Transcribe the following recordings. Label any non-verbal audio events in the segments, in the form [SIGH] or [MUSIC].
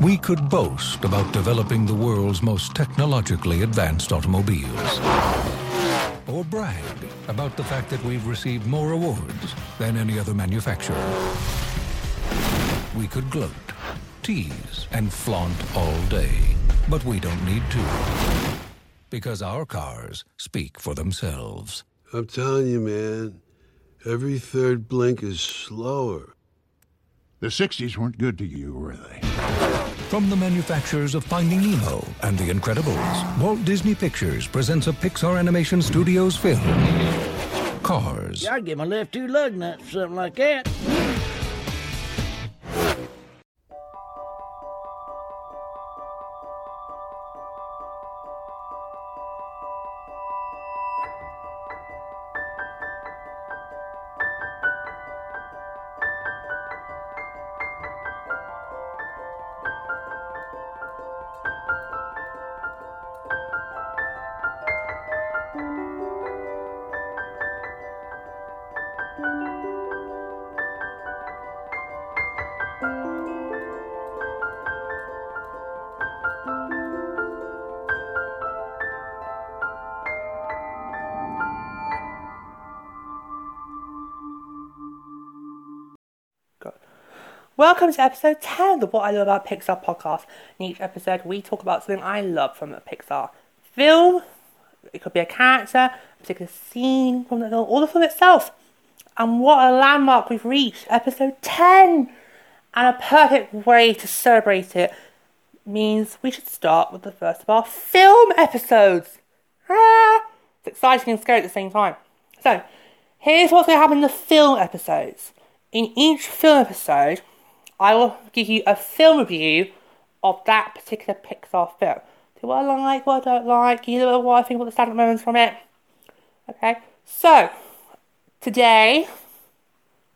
we could boast about developing the world's most technologically advanced automobiles. Or brag about the fact that we've received more awards than any other manufacturer. We could gloat, tease, and flaunt all day. But we don't need to. Because our cars speak for themselves. I'm telling you, man, every third blink is slower. The 60s weren't good to you, were they? From the manufacturers of Finding Nemo and The Incredibles, Walt Disney Pictures presents a Pixar Animation Studios film. Cars. Yeah, I'd give my left two lug nuts or something like that. Welcome to episode 10 of What I Love About Pixar podcast. In each episode, we talk about something I love from a Pixar film. It could be a character, a particular scene from the film, or the film itself. And what a landmark we've reached, episode 10! And a perfect way to celebrate it means we should start with the first of our film episodes. Ah, it's exciting and scary at the same time. So, here's what's going to happen in the film episodes. In each film episode, I will give you a film review of that particular Pixar film. Do what I like, what I don't like, you know what I think, about the standout moments from it. Okay, so today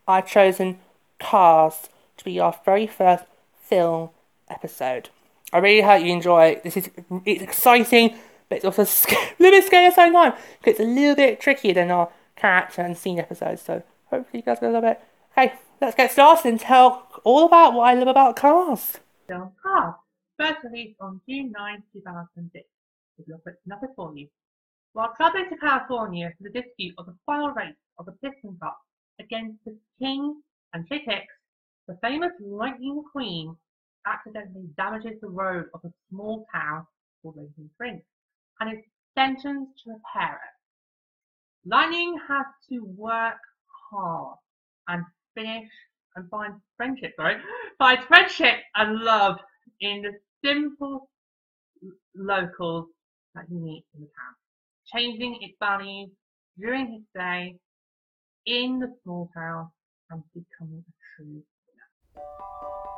I've chosen Cars to be our very first film episode. I really hope you enjoy it. This is it's exciting, but it's also [LAUGHS] a little bit scary at the same time because it's a little bit trickier than our character and scene episodes. So hopefully you guys get a little bit. Let's get started and tell all about what I love about cars. Film Cars, first released on June 9, 2006. With your quick number for you. While traveling to California for the dispute of the final race of the Piston Cup against the King and Chick the famous Lightning McQueen accidentally damages the road of a small town called Racing Springs and is sentenced to repair it. Lightning has to work hard and finish and find friendship, sorry, find friendship and love in the simple locals that he meets in the town, changing its values during his stay in the small town and becoming a true winner.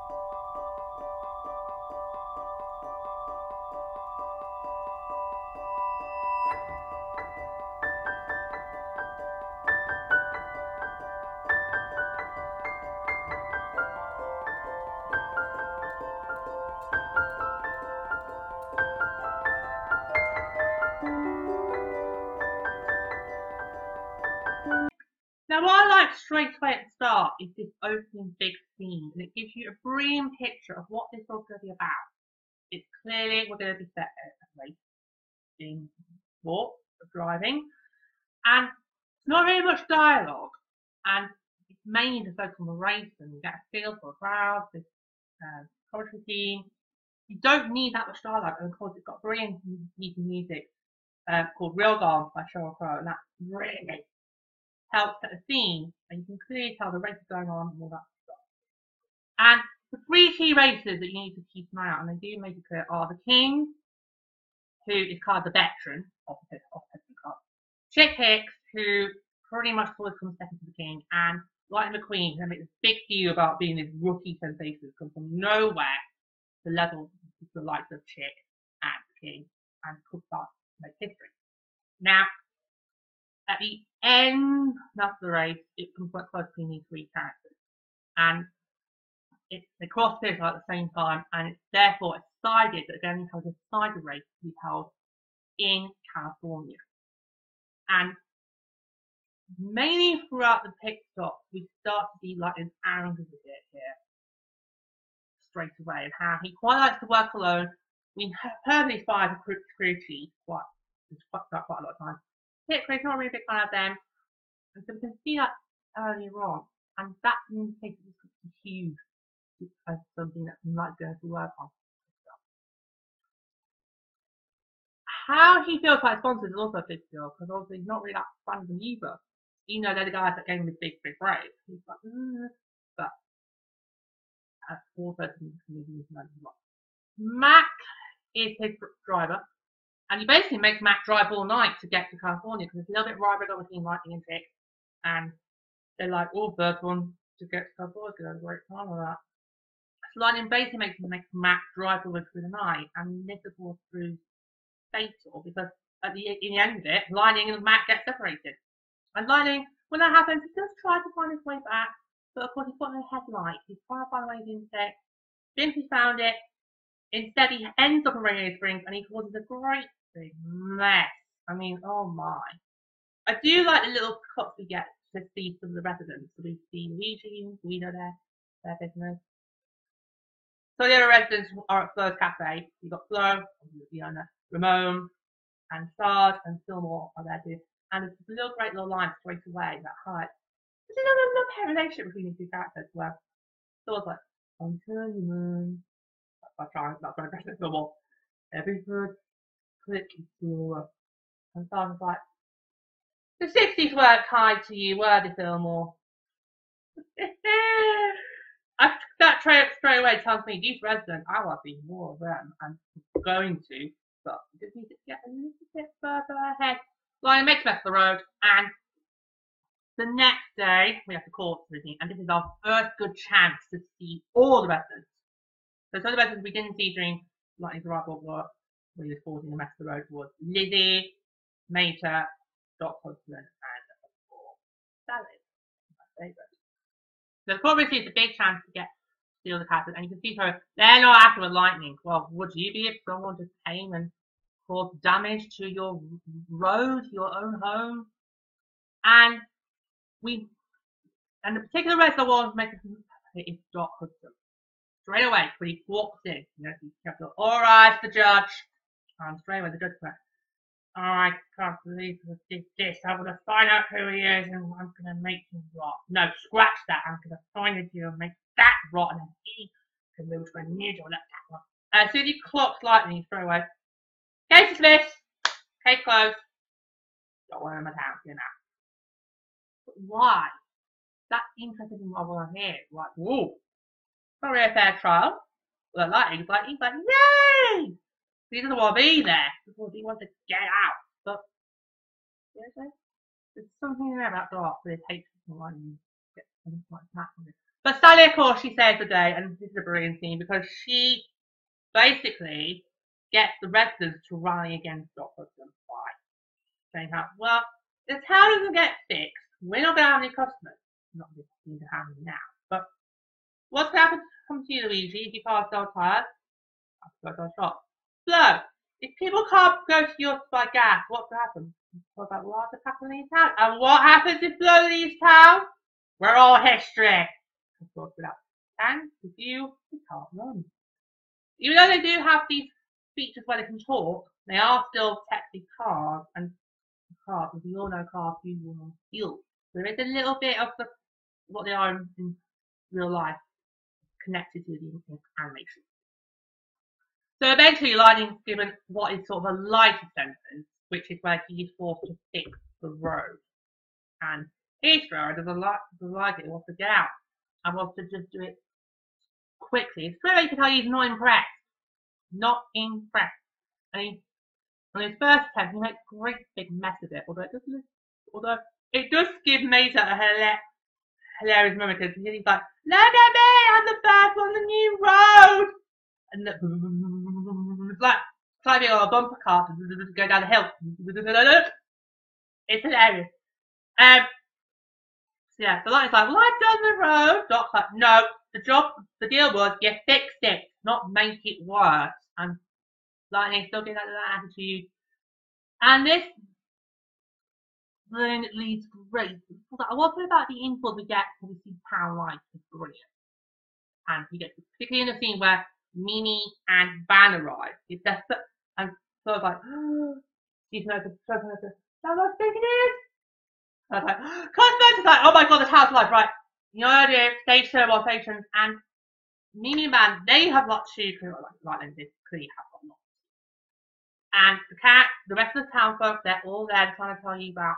Straight away at the start is this opening big scene, and it gives you a brilliant picture of what this film's going to be about. It's clearly we're going to be set at a race in sport, driving, and it's not very much dialogue, and it's mainly to focus on the race and you get a feel for the crowd, this uh, commentary team. You don't need that much dialogue, and of course, it's got brilliant music uh, called Real Gone by Sheryl Crow, and that's really helps set a scene, and you can clearly tell the race is going on and all that stuff. And the three key races that you need to keep an eye out, and they do make it clear, are the King, who is called the veteran of the of Cup, Chick Hicks, who pretty much always comes second to the King, and Lightning McQueen, who makes this big deal about being this rookie sensation, comes from nowhere to level the likes of Chick and King, and could start make history. Now, at the end of the race, it comes quite close between these three characters. And it, they cross this at the same time, and it's therefore decided that they're going to have a decided race to be held in California. And mainly throughout the pit stop, we start to see like an anger bit here. straight away and how he quite likes to work alone. We heard these five crew, crew chiefs quite, quite, quite a lot of times. Not really a big fan of them. And so we can see that earlier on. And that indicates it's huge as something that we might go to work on. How he feels about sponsors is also a big deal because obviously he's not really that fan of them either. You know, they're the guys that gave him his big, big break. He's like, mm, but as also can use money a lot. Mac is his driver, and he basically makes Mac drive all night to get to California because it's a little bit between Lightning and Chick, and they're like, oh, one to get to California, have a great time with that. So Lightning basically makes, makes Mac drive all the way through the night, and course proves fatal because at the, in the end of it, Lightning and Mac get separated. And Lightning, when that happens, he does try to find his way back, but of course he's got no headlights. He's trying to find a way it. Since he found it, instead he ends up in Radiator Springs and he causes a great big mess. I mean, oh my. I do like the little cuts we get to see some of the residents. So we see Luigi, Guido there, their business. So the other residents are at Flo's Cafe. You've got Flo, owner, Ramon, and Sarge, and Fillmore are there too. And there's a little great little line straight away that highlights there's another love relationship between these two characters where Thor's like, I'm telling That's my trying, that's my impression of Fillmore. Every click slower. And Sarge's like, the 60s weren't kind to you, were they, Fillmore? I, [LAUGHS] that straight, straight away tells me these residents, I want to be more of them. I'm going to, but we just need to get a little bit further ahead. Lion makes best of the road, and the next day we have to call everything, and this is our first good chance to see all the residents. So some of the residents we didn't see during Lightning's arrival were we were causing the mess of the road was Lizzie, Mater, Doc Hudson, and Sally, my favourite. So obviously it's a big chance to get steal the castle, and you can see her they're not after the lightning. Well, would you be if someone just came and caused damage to your road, your own home? And we and the particular resident was making is Doc Hudson. Straight away, when he walks in, you know, he's kept all right, the judge. Um, straight away, the judge went, I can't believe we did this. I'm going to find out who he is and I'm going to make him rot. No, scratch that. I'm going to find you and make that rot and he can move to a new door. Let that one. As soon as he clocks lightning, straight away. Case dismissed. Case closed. Got one him at house, you know. But why? That's interested in what I want to hear. Like, whoa. Sorry, a fair trial. Well, like, he's like, yay! He doesn't want to be there because he wants to get out. But seriously, there's something there about Doc that hates someone get something like that. But Sally, of course, she saves the day, and this is a brilliant scene because she basically gets the residents to rally against Doc Hudson. Why? Saying how, well, the town doesn't get fixed. We're not going to have any customers. Not going to happen now. But what's going to happen to you, Luigi, if you pass so tired? I've got to shop. So, if people can't go to your gas, what's going to happen? What about what happening in town? And what happens if Flo leaves town? We're all history. And with you, you can't run. Even though they do have these features where they can talk, they are still technically cars, and cars, as we all know, cars use on fuel. So there is a little bit of the, what they are in, in real life connected to the animation. So eventually Lightning's given what is sort of a lighter sentence, which is where he is forced to fix the road. And Heathrow doesn't like, doesn't like it, wants to get out. And wants to just do it quickly. It's clear you can tell he's not impressed. Not impressed. And he, on his first attempt, he makes a great big mess of it, although it doesn't, although it does give Mater a hilarious, moment because he's like, look at me, I'm the first on the new road! And the, it's [LAUGHS] like climbing on a bumper car to [LAUGHS] go down the hill. It's hilarious. Um, so yeah, so Lightning's like, well, I've done the road. Doc's like, no, the job, the deal was you fixed it, not make it worse. And Lightning still getting that attitude. And this then it leads great. I was about the info we get we see Power Life is brilliant. And you get particularly in the scene where Minny and Van arrive. It's just, and so I was like, [GASPS] she's nervous, so nervous. So much big it is. I was like, [GASPS] is like, oh my god, this house life, right? You know what? Stage show while stations and Minny and Van, they have lots to do. Like, like, they clearly have got lots. And the cat, the rest of the town folk, they're all there trying to tell you about,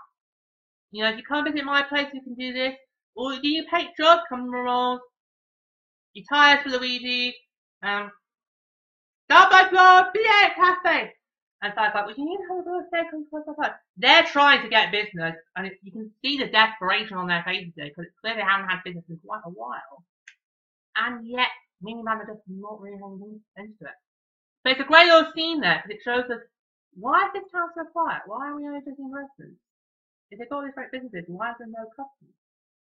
you know, if you come visit my place, you can do this. Or do you paint jobs, come rolls, you tires for Luigi, um, Stop Starbucks Road, BA Cafe. And so I was like, well, you need birthday, come to They're trying to get business, and it, you can see the desperation on their faces there, because it's clear they haven't had business in quite a while. And yet, Mini Man just not really hanging into it. So it's a great little scene there, because it shows us, why is this town so quiet? Why are we only visiting restaurants? If they've got all these great businesses, why is there no customers?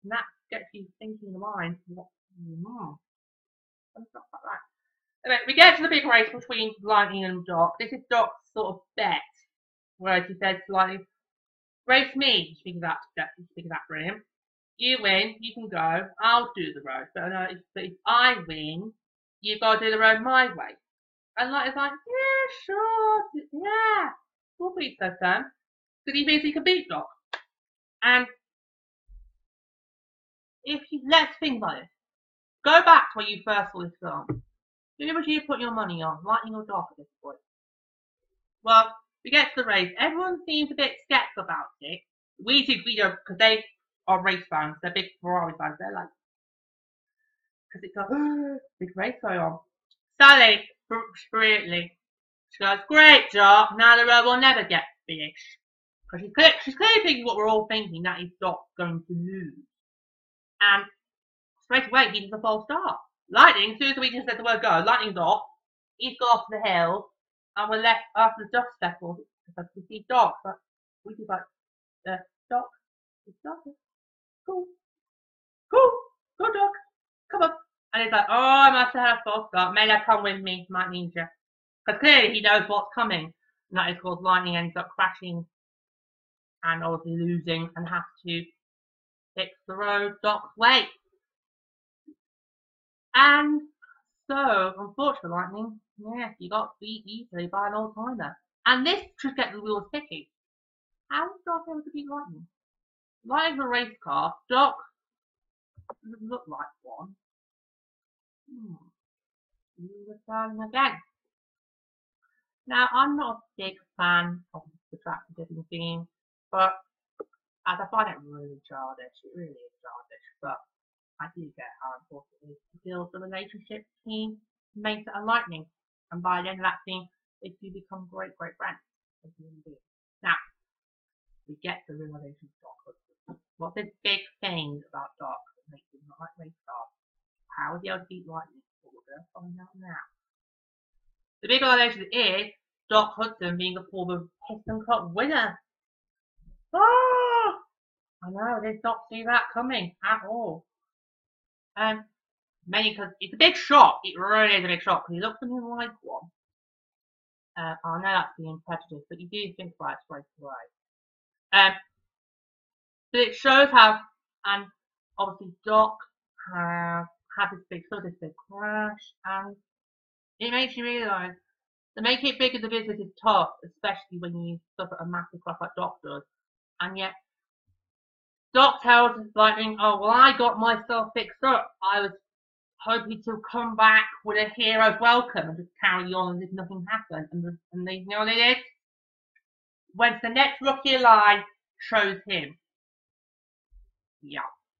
And that gets you thinking in the mind, what, hmm, stuff like that. Anyway, we get to the big race between Lightning and Doc. This is Doc's sort of bet, where he says to Lightning, race me, speaking of that, speaking of that for him. You win, you can go, I'll do the road. But, uh, if, but if I win, you've got to do the road my way. And Lightning's like, yeah, sure, yeah, we'll beat that time. Because he thinks he can beat Doc. And if you, let's think about it. Go back to where you first saw this film. Who would you put your money on, Lightning or Doc at this point? Well, we get to the race. Everyone seems a bit skeptical about it. We did, we don't, because they are race fans. They're big Ferrari fans. They're like, because it's a [GASPS] big race going on. Sally, brilliantly, she goes, great job. now the road will never get finished. Because she's, clear, she's clearly thinking what we're all thinking, that is Doc going to lose. And straight away, he does a false start. Lightning, as soon as we just said the word go, lightning's off. He's gone off the hill, and we're left after the dust settles because we see Doc, but we just like, uh, Doc, it's Doc, cool, cool, go Doc, come on. And he's like, oh, I must have had a false start. May I come with me, might need you. Because clearly he knows what's coming. And that is called lightning ends up crashing and obviously losing and have to fix the road Doc's way. And so, unfortunately, Lightning, yes, you got beat easily by an old timer. And this should get the wheels sticky. How is Doc able to beat Lightning? Lightning's a race car. Doc doesn't look like one. Hmm. Returning again. Now, I'm not a big fan of the track dipping theme, but as I find it really childish, it really is childish, but I do get how important it is to build the relationship between Mesa and Lightning. And by the end of that scene, they do become great, great friends. Now, we get the realization of Doc. What's this big thing about Doc that makes him not like Raystar? How is he able to beat Lightning? Well, we're going to find out now. The big realization is Doc Hudson being a former Piston Cup winner. Ah! I know, I did not see that coming at all. Um, mainly because it's a big shot. It really is a big shot because he looks something like one. Uh, I know that's being prejudiced, but you do think about it straight away. Um, so it shows how, and obviously Doc has had this big, sort of this big crash, and it makes you realise to make it big as a business is tough, especially when you suffer a massive crash like Doc does, and yet Doc tells like, oh, well, I got myself fixed up. I was hoping to come back with a hero's welcome and just carry on as if nothing happened. And, the, and they, you know what it is? When the next rookie alive shows him. Yeah.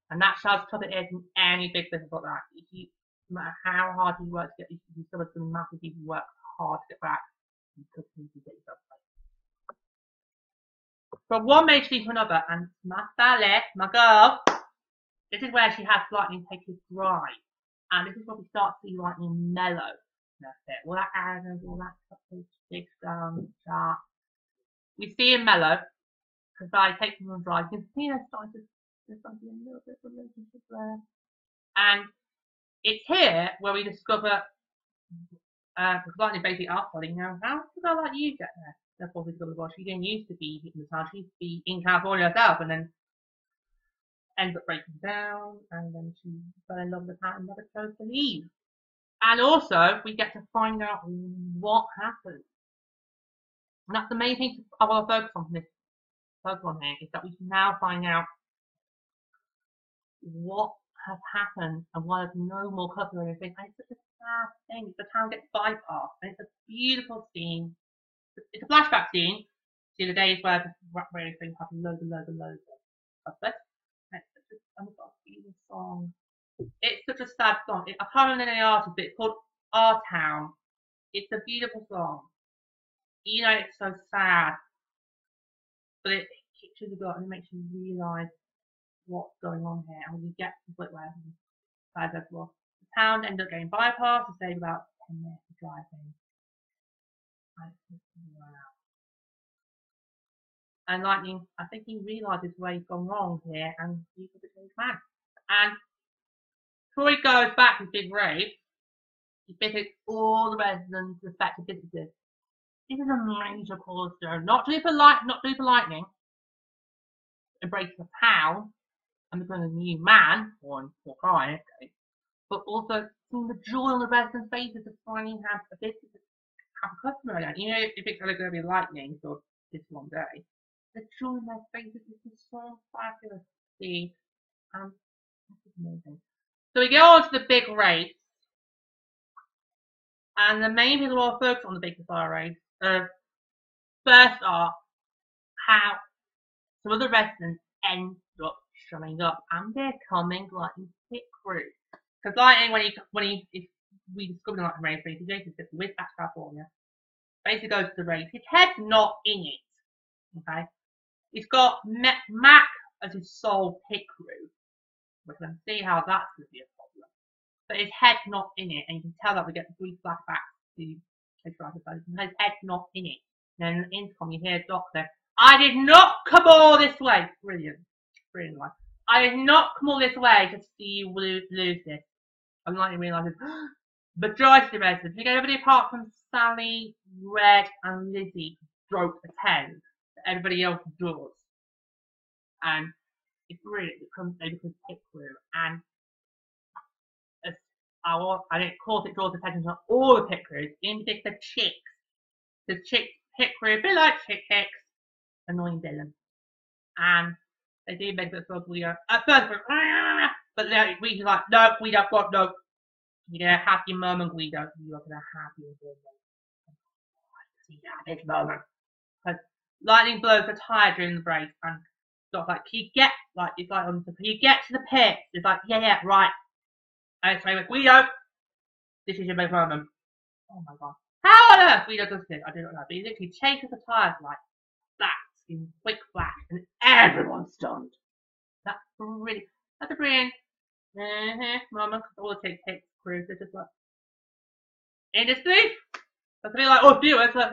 And that shows tough it is in any big business like that. If you, no matter how hard you work to get these, some of the massive people work hard to get back, you could get yourself. From one major to another, and my Sally, my girl, this is where she has Lightning take his drive. And this is where we start to see Lightning mellow. That's it. All that arrogance, all that big stone, sharp. We see him mellow, because I take him on drive. You can see there's starting to, there's something a little bit of relationship there. And it's here where we discover, uh, because Lightning basically asks you know how did I like you get there? That's what we've got to watch. She didn't used to be in the town. She used to be in California herself, and then ends up breaking down, and then she fell in love with town and never chose to leave. And also, we get to find out what happened. And that's the main thing I want to focus on this focus on here is that we can now find out what has happened and why there's no more cover or anything. And it's such a sad thing. The town gets bypassed, and it's a beautiful scene. It's a flashback scene to the days where the rap radio thing had loads and loads and loads of stuff. It's such a, oh god, beautiful song. It's such a sad song. It, I can't remember the artist, but it's called Our Town. It's a beautiful song. You know, it's so sad, but it kicks you the gut and it makes you realise what's going on here. And when you get to the point where the town ended up getting bypassed to save about 10 minutes of driving. And Lightning, I think he realises where he's gone wrong here and he's a change man. And he goes back to big raid, he visits all the residents, respective businesses. This is a major cornerstone, not do for light, not do for lightning. Embrace the town and become a new man, or or guy, okay, but also seeing the joy on the residents' faces of finally have a business, have a customer again. You know, if it's only going to be lightning for this one day, the joy on their faces is just so fabulous to see. Um, this is amazing. So we go on to the big race. And the main people who are focused on the big fire race uh, first are how some of the residents end up showing up and they're coming like in crew. Because Lightning, when he when he if we discovered Lightning race, he goes to with back to California. Basically goes to the race. His head's not in it. Okay. He's got Mac as his sole pit crew. We can see how that's to be a problem. But his head's not in it, and you can tell that we get the brief flashback to Rider His head's not in it. And then in the intercom, you hear Doc say, I did not come all this way. Brilliant. Brilliant. I did not come all this way to see you lose, this. I'm not realising. [GASPS] Majority of the residents, everybody apart from Sally, Red, and Lizzie, don't attend. Everybody else does. And it's really becomes they become pit crew and I was I didn't it draws attention to all the pit crews, in particular chicks. The chick pit crew, a bit like chick hicks, annoying villain. And they do make it so we are at first ah, but then we like no, we don't want no you're gonna have your moment, Guido. You're gonna have your that moment. Because lightning blows are tired during the break and sort like, can you get, like, it's like, um, can you get to the pit? It's like, yeah, yeah, right. And it's like, Guido, this is your big moment. Oh my god. How on earth Guido does this? I do not know. But he literally chases the tires like that in quick flash and everyone's stunned. That's brilliant. that's a brilliant, uh-huh, moment. All take takes they're just like, industry? That's a bit like, oh, viewers, it's like,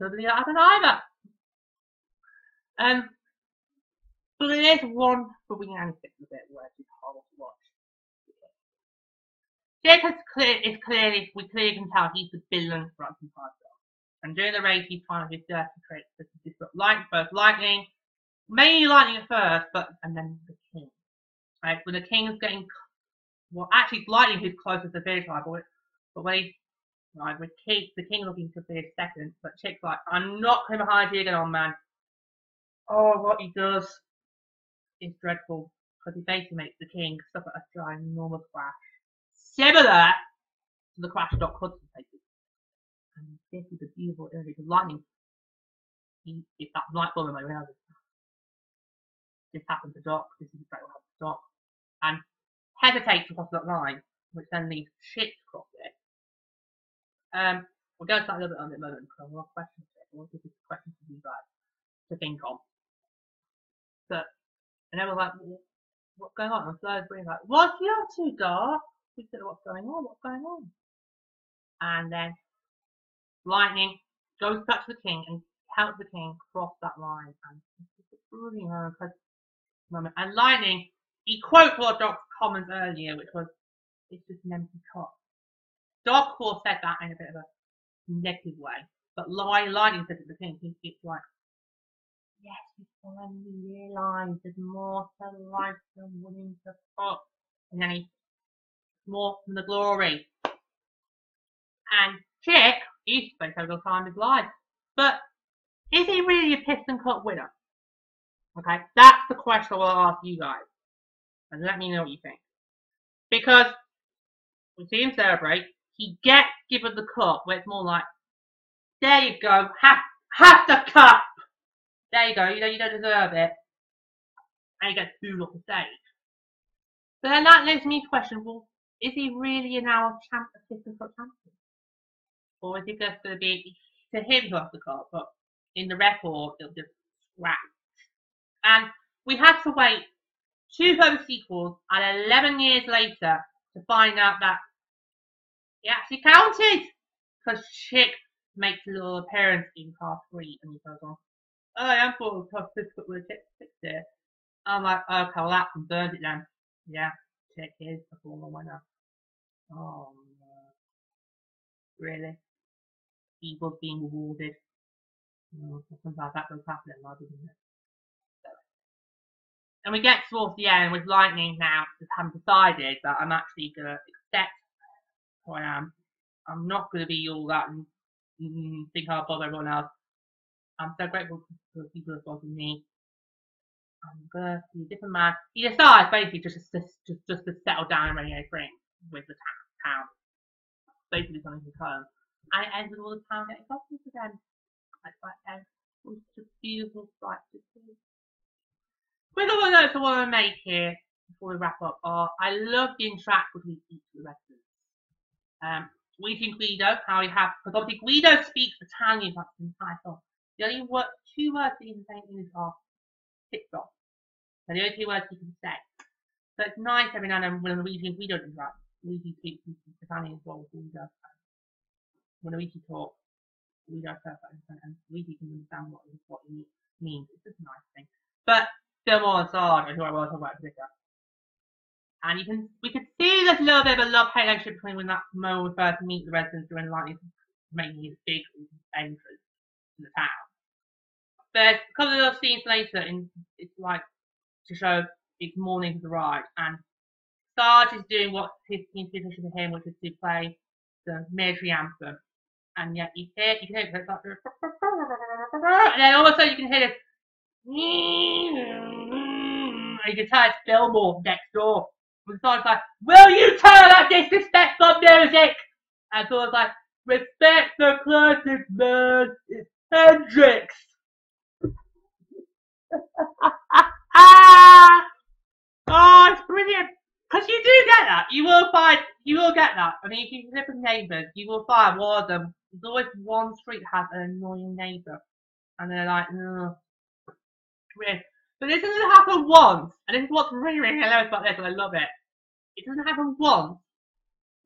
doesn't that happen either. Um, but there is one rubbing aspect it a bit where it's hard to watch. Jake is, clear, is clearly, we clearly can tell he's the villain for Upton Parker. And during the race, he's trying his dirty tricks to disrupt light, both lightning, mainly lightning at first, but and then the king. Right, when the king is getting, well, actually, lightning who's closest to finish line, but, but when he, right, with king, the king looking to finish second, but Chick's like, I'm not coming behind you again, old man. Oh, what he does is dreadful because he basically makes the king suffer a ginormous crash, similar to the crash Doc Hudson faces. And this is a beautiful image of lightning. He, it's that light bulb in my realizes this happened to Doc, this is exactly what happened to Doc. And hesitates to cross that line, which then leaves shit to cross it. Um, we'll go to that a little bit on in moment because I have a lot of questions here. To give this question to you guys to think on. But and then we're like, what's going on? And Flir's being like, what's you up to, Doc? We said, what's going on? What's going on? And then Lightning goes back to the king and helps the king cross that line. And it's a brilliant moment. And Lightning, he quotes one of Doc's comments earlier, which was, it's just an empty cup. Of course, said that in a bit of a negative way. But Lightning said to the king, it's like, yes, you finally realise there's more to life than winning the cup. And then he more from the glory. And Chick, he's have a good time his life. But is he really a Piston Cup winner? Okay, that's the question I will ask you guys. And let me know what you think. Because we see him celebrate, he gets given the cup where it's more like, there you go, have the cup! There you go, you know you don't deserve it. And he gets booed off the stage. But then that leads me to question, well, is he really an hour champ assistant cup champion? Or is it just going to be to him who has the cup, but in the record it'll just. And we had to wait two further sequels and 11 years later to find out that he actually counted because Chick makes a little appearance in car three and he goes on, Oh, I am for tough difficult with a six there. I'm like, okay, well that confirms it then. Yeah, Chick is the former winner. Oh no. Really? Evil's being rewarded. Oh, something like that does happen in life, doesn't it? And we get towards the end with Lightning now, just haven't decided that I'm actually going to accept who I am. I'm not going to be all that and think I'll bother everyone else. I'm so grateful for the people who've bothered me. I'm going to be a different man. He decides basically just, just, just, just to settle down in Radiator Spring with the town. Basically something to come. And it ends with all the town getting coffees again. Like end. It's just a beautiful to see. Quick little notes I want to make here before we wrap up are I love the interaction between each of the wrestlers. Um, we think Guido, how we have, because obviously Guido speaks Italian throughout the entire. The only word, two words that he can say in English are stop. They're the only two words he can say. So it's nice every now and then when Luigi and Guido interact. Luigi speaks Italian as well as Guido. When Luigi talks, Guido perfect and Luigi can understand what, what he means. It's just a nice thing. But still more Assad, who I talk about later. And you can we could see this little bit of a love hate relationship between when that moment we first meet the residents during Lightning making his big entrance to the town. There's a couple of little scenes later in it's like to show it's morning of the ride and Sarge is doing what his tradition for him, which is to play the military anthem. And yet you hear you can hear it like, and then all of a sudden you can hear this and you can it's Fillmore next door. And Sarge's like, Will you turn that disrespectful music? And so it's like, Respect the classic man, it's Hendrix. [LAUGHS] oh, it's brilliant. Because you do get that. You will find, you will get that. I mean, if you live with neighbours, you will find one of them. There's always one street has an annoying neighbour. And they're like, ugh. Weird. But this doesn't happen once. And this is what's really, really hilarious about this, and I love it. It doesn't happen once.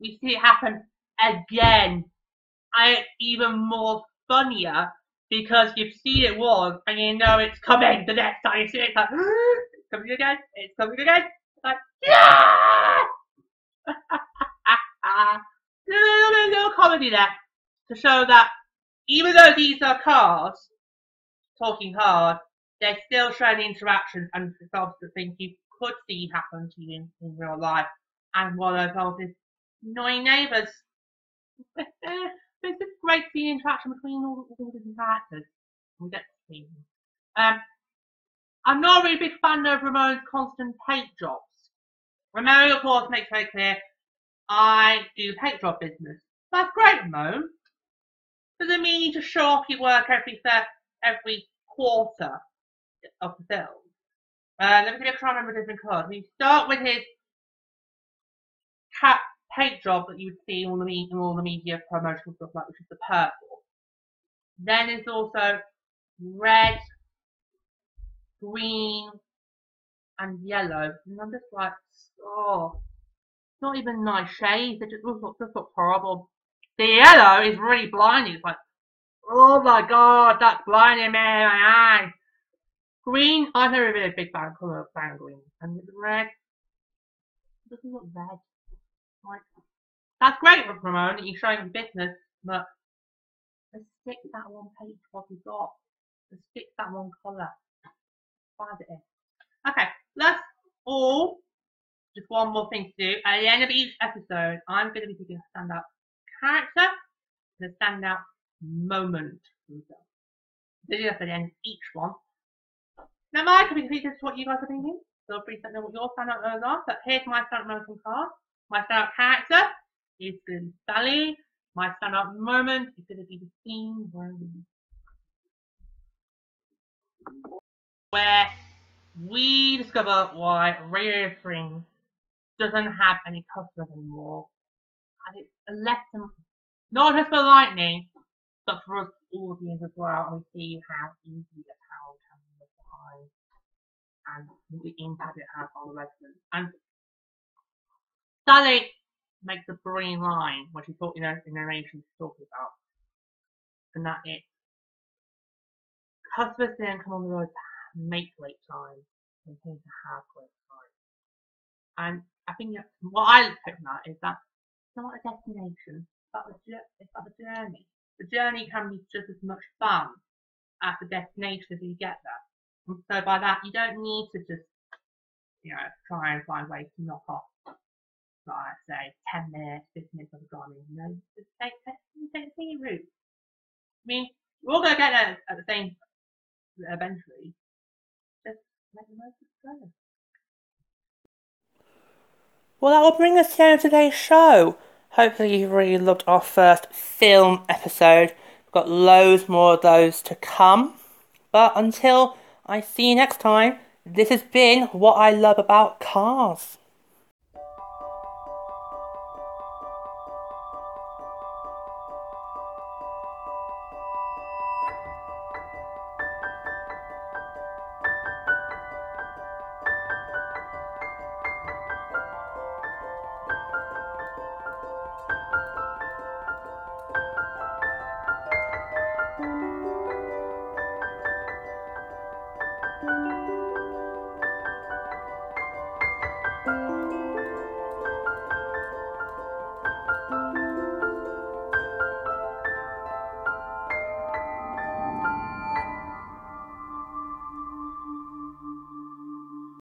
We see it happen again. And it's even more funnier because you've seen it once and you know it's coming the next time you see it. It's like, [GASPS] it's coming again, it's coming again. It's like, yeah! little, little, little comedy there to show that even though these are cars talking hard, they're still showing the interactions and results that things you could see happen to you in, in real life. And one of those is annoying neighbours. [LAUGHS] it's just great see interaction between all, all the characters. We get to see them. Um, I'm not a big fan of Ramon's constant paint jobs. Ramon, of course, makes very clear I do paint job business. That's great, Ramon. Doesn't mean you need to show off your work every every quarter of the film. Uh, let me see if I can remember different colours. We start with his cat paint job that you would see on the media, in all the media promotional stuff like, which is the purple. Then there's also red, green, and yellow. And I'm just like, oh, not even nice shades. They just look, just look horrible. The yellow is really blinding. It's like, oh my god, that's blinding me in my eyes. Green, oh, I've never been a big fan of fan green. And red, doesn't look red. Like, that's great for Ramon that you're showing business, but let's stick that one page what we got. Let's stick that one colour. find it in. Okay, let's all just one more thing to do. At the end of each episode, I'm going to be picking a standout character and a standout moment. This is at the end of each one. Now, mine could be completely to what you guys are thinking. Feel free to let me know what your standout moments are. But here's my standout moment card. My standout character is going to be Sally. My standout moment is going to be the scene where we discover why Radiator Springs doesn't have any customers anymore. And it's a lesson, not just for Lightning, but for us audience as well. And we see how easy a and the impact it has on the residents. And Sally makes a brilliant line when she's talking in narration she's talking about. And that is customers didn't come on the road to make great time, they came to have great time. And I think what I take from that is that it's not a destination, it's about the, it's about the journey. The journey can be just as much fun as the destination as you get there. So by that, you don't need to just, you know, try and find ways to knock off, like say, 10 minutes, 15 minutes of the driving. You know, just take, take, take, your route. I mean, we're all going to get there at the same eventually. Just make the most of the Well, that will bring us to the end of today's show. Hopefully, you really loved our first film episode. We've got loads more of those to come. But until I see you next time, this has been what I love about cars.